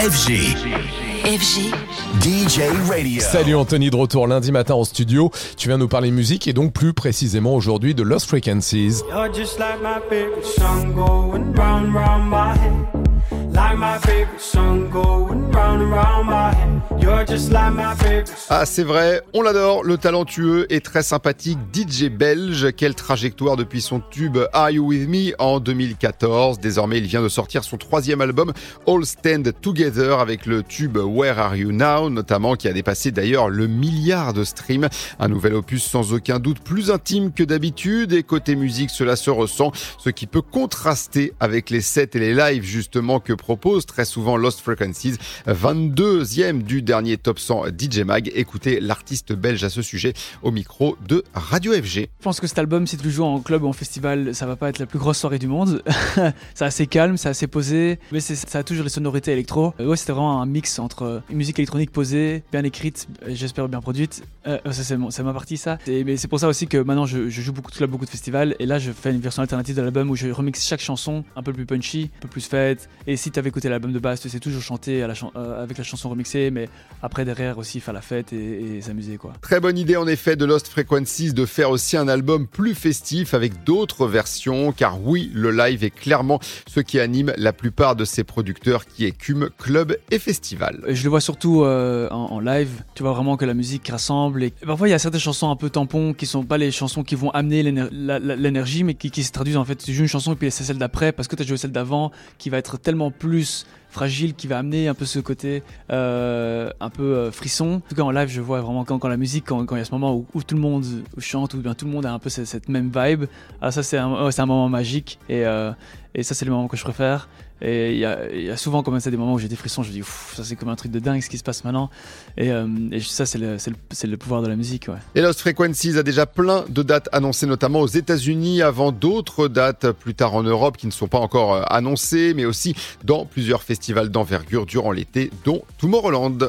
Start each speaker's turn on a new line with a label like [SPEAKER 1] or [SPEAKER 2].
[SPEAKER 1] FG.
[SPEAKER 2] FG.
[SPEAKER 1] DJ Radio.
[SPEAKER 3] Salut Anthony de retour lundi matin en studio. Tu viens nous parler musique et donc plus précisément aujourd'hui de Lost Frequencies.
[SPEAKER 4] You're just like my favorite song going round round my head. Like my favorite song going round and round my head.
[SPEAKER 5] Ah, c'est vrai, on l'adore, le talentueux et très sympathique DJ belge. Quelle trajectoire depuis son tube Are You With Me en 2014. Désormais, il vient de sortir son troisième album All Stand Together avec le tube Where Are You Now, notamment qui a dépassé d'ailleurs le milliard de streams. Un nouvel opus sans aucun doute plus intime que d'habitude et côté musique, cela se ressent, ce qui peut contraster avec les sets et les lives justement que propose très souvent Lost Frequencies, 22e du dernier top 100 DJ Mag. Écoutez l'artiste belge à ce sujet au micro de Radio FG.
[SPEAKER 6] Je pense que cet album, si tu le joues en club ou en festival, ça va pas être la plus grosse soirée du monde. c'est assez calme, c'est assez posé, mais ça a toujours les sonorités électro. Euh, ouais, c'était vraiment un mix entre euh, une musique électronique posée, bien écrite, euh, j'espère bien produite. Euh, ça, c'est ma partie, ça. Mais c'est pour ça aussi que maintenant, je, joue beaucoup de clubs, beaucoup de festivals, et là, je fais une version alternative de l'album où je remixe chaque chanson un peu plus punchy, un peu plus faite. Et si tu avais écouté l'album de base, tu sais toujours chanter à avec la chanson remixée, mais après, derrière aussi, faire la fête et, et s'amuser, quoi.
[SPEAKER 5] Très bonne idée en effet de Lost Frequencies de faire aussi un album plus festif avec d'autres versions, car oui, le live est clairement ce qui anime la plupart de ces producteurs qui écument club et festival.
[SPEAKER 6] Et Je le vois surtout euh, en, en live. Tu vois vraiment que la musique rassemble. Et parfois, il y a certaines chansons un peu tampons qui sont pas les chansons qui vont amener l'énergie, mais qui, qui se traduisent en fait. Tu joues une chanson et puis c'est celle d'après parce que tu as joué celle d'avant qui va être tellement plus fragile, qui va amener un peu ce côté euh, un peu euh, frisson. En tout cas, en live, je vois vraiment quand, quand la musique, quand, quand il y a ce moment où, tout le monde chante, où bien tout le monde a un peu cette, même vibe. Ah, ça, c'est un, un moment magique. Et, euh, et ça, c'est le moment que je préfère. Et il y a, souvent comme ça des moments où j'ai des frissons, je me dis, ça c'est comme un truc de dingue ce qui se passe maintenant. Et, euh, et ça, c'est le, le, le pouvoir de la musique. Ouais.
[SPEAKER 5] Et Lost Frequencies a déjà plein de dates annoncées, notamment aux États-Unis, avant d'autres dates plus tard en Europe qui ne sont pas encore euh, annoncées, mais aussi dans plusieurs festivals d'envergure durant l'été, dont Tomorrowland.